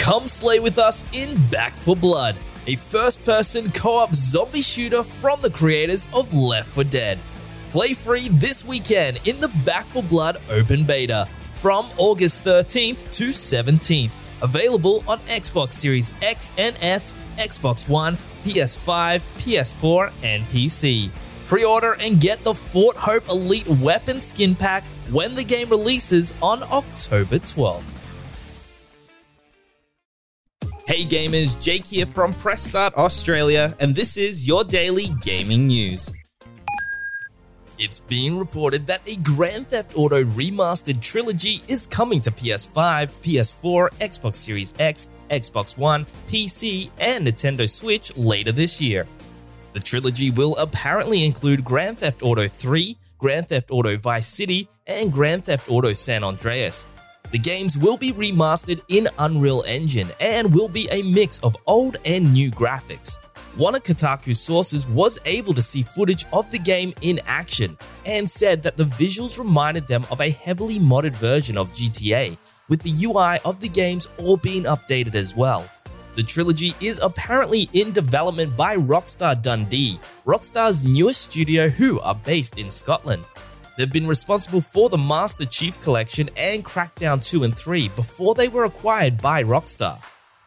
Come slay with us in Back 4 Blood, a first person co op zombie shooter from the creators of Left 4 Dead. Play free this weekend in the Back 4 Blood open beta from August 13th to 17th. Available on Xbox Series X and S, Xbox One, PS5, PS4, and PC. Pre order and get the Fort Hope Elite Weapon Skin Pack when the game releases on October 12th. Hey gamers, Jake here from Press Start Australia, and this is your daily gaming news. It's being reported that a Grand Theft Auto remastered trilogy is coming to PS5, PS4, Xbox Series X, Xbox One, PC, and Nintendo Switch later this year. The trilogy will apparently include Grand Theft Auto 3, Grand Theft Auto Vice City, and Grand Theft Auto San Andreas. The games will be remastered in Unreal Engine and will be a mix of old and new graphics. One of Kotaku's sources was able to see footage of the game in action and said that the visuals reminded them of a heavily modded version of GTA, with the UI of the games all being updated as well. The trilogy is apparently in development by Rockstar Dundee, Rockstar's newest studio who are based in Scotland. They've been responsible for the Master Chief Collection and Crackdown 2 and 3 before they were acquired by Rockstar.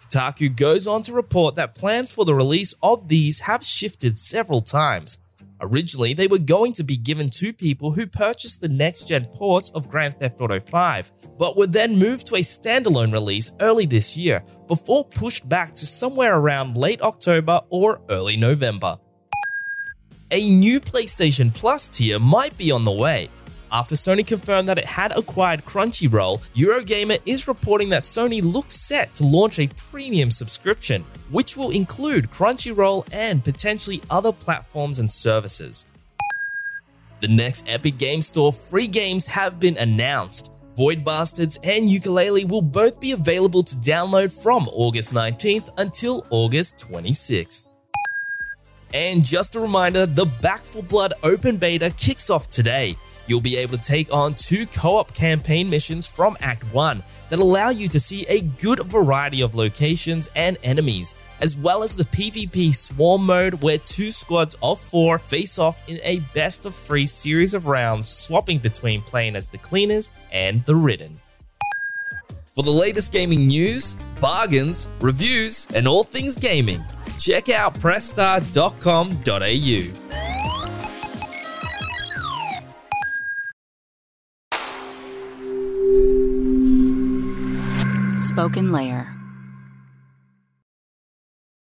Kotaku goes on to report that plans for the release of these have shifted several times. Originally, they were going to be given to people who purchased the next gen ports of Grand Theft Auto 5, but were then moved to a standalone release early this year before pushed back to somewhere around late October or early November. A new PlayStation Plus tier might be on the way, after Sony confirmed that it had acquired Crunchyroll, Eurogamer is reporting that Sony looks set to launch a premium subscription, which will include Crunchyroll and potentially other platforms and services. The next Epic Game Store free games have been announced. Void Bastards and Yooka-Laylee will both be available to download from August 19th until August 26th. And just a reminder, the Back 4 Blood open beta kicks off today. You'll be able to take on two co op campaign missions from Act 1 that allow you to see a good variety of locations and enemies, as well as the PvP Swarm mode where two squads of four face off in a best of three series of rounds, swapping between playing as the cleaners and the ridden. For the latest gaming news, bargains, reviews, and all things gaming, check out pressstart.com.au. Spoken SpokenLayer.